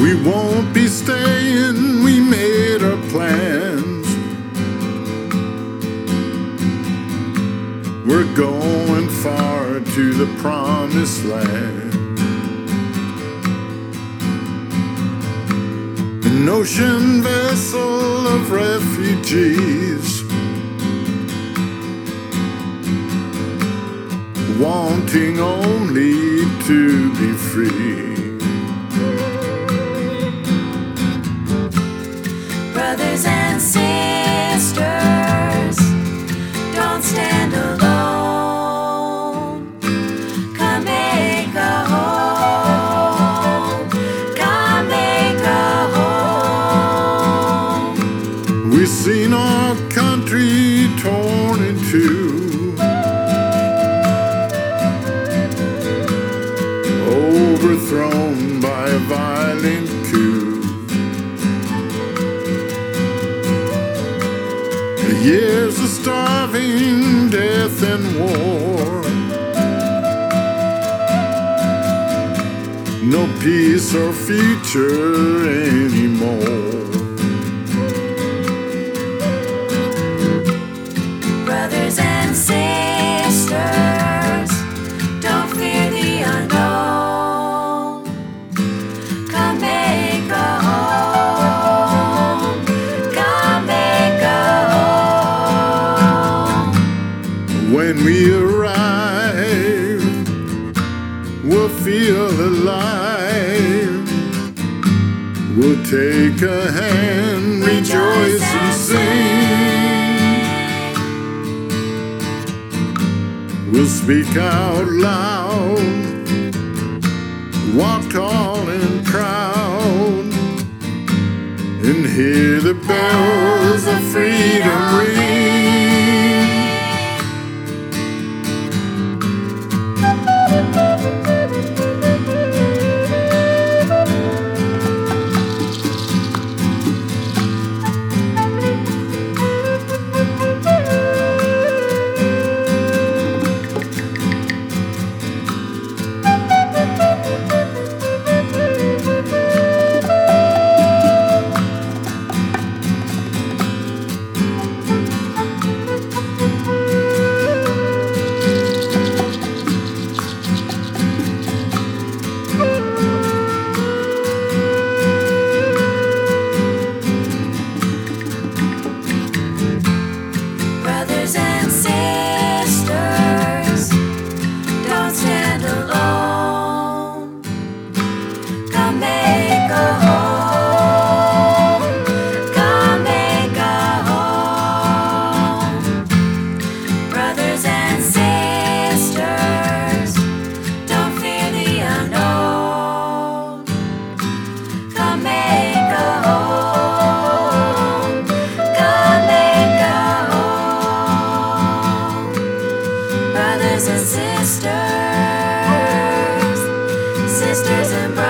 We won't be staying, we made our plans. We're going far to the promised land. An ocean vessel of refugees. Wanting only to be free. We've seen our country torn in two. Overthrown by a violent coup. Years of starving, death, and war. No peace or future anymore. When we arrive, we'll feel alive. We'll take a hand, rejoice and sing. We'll speak out loud, walk tall and proud, and hear the bells of freedom sisters and brothers.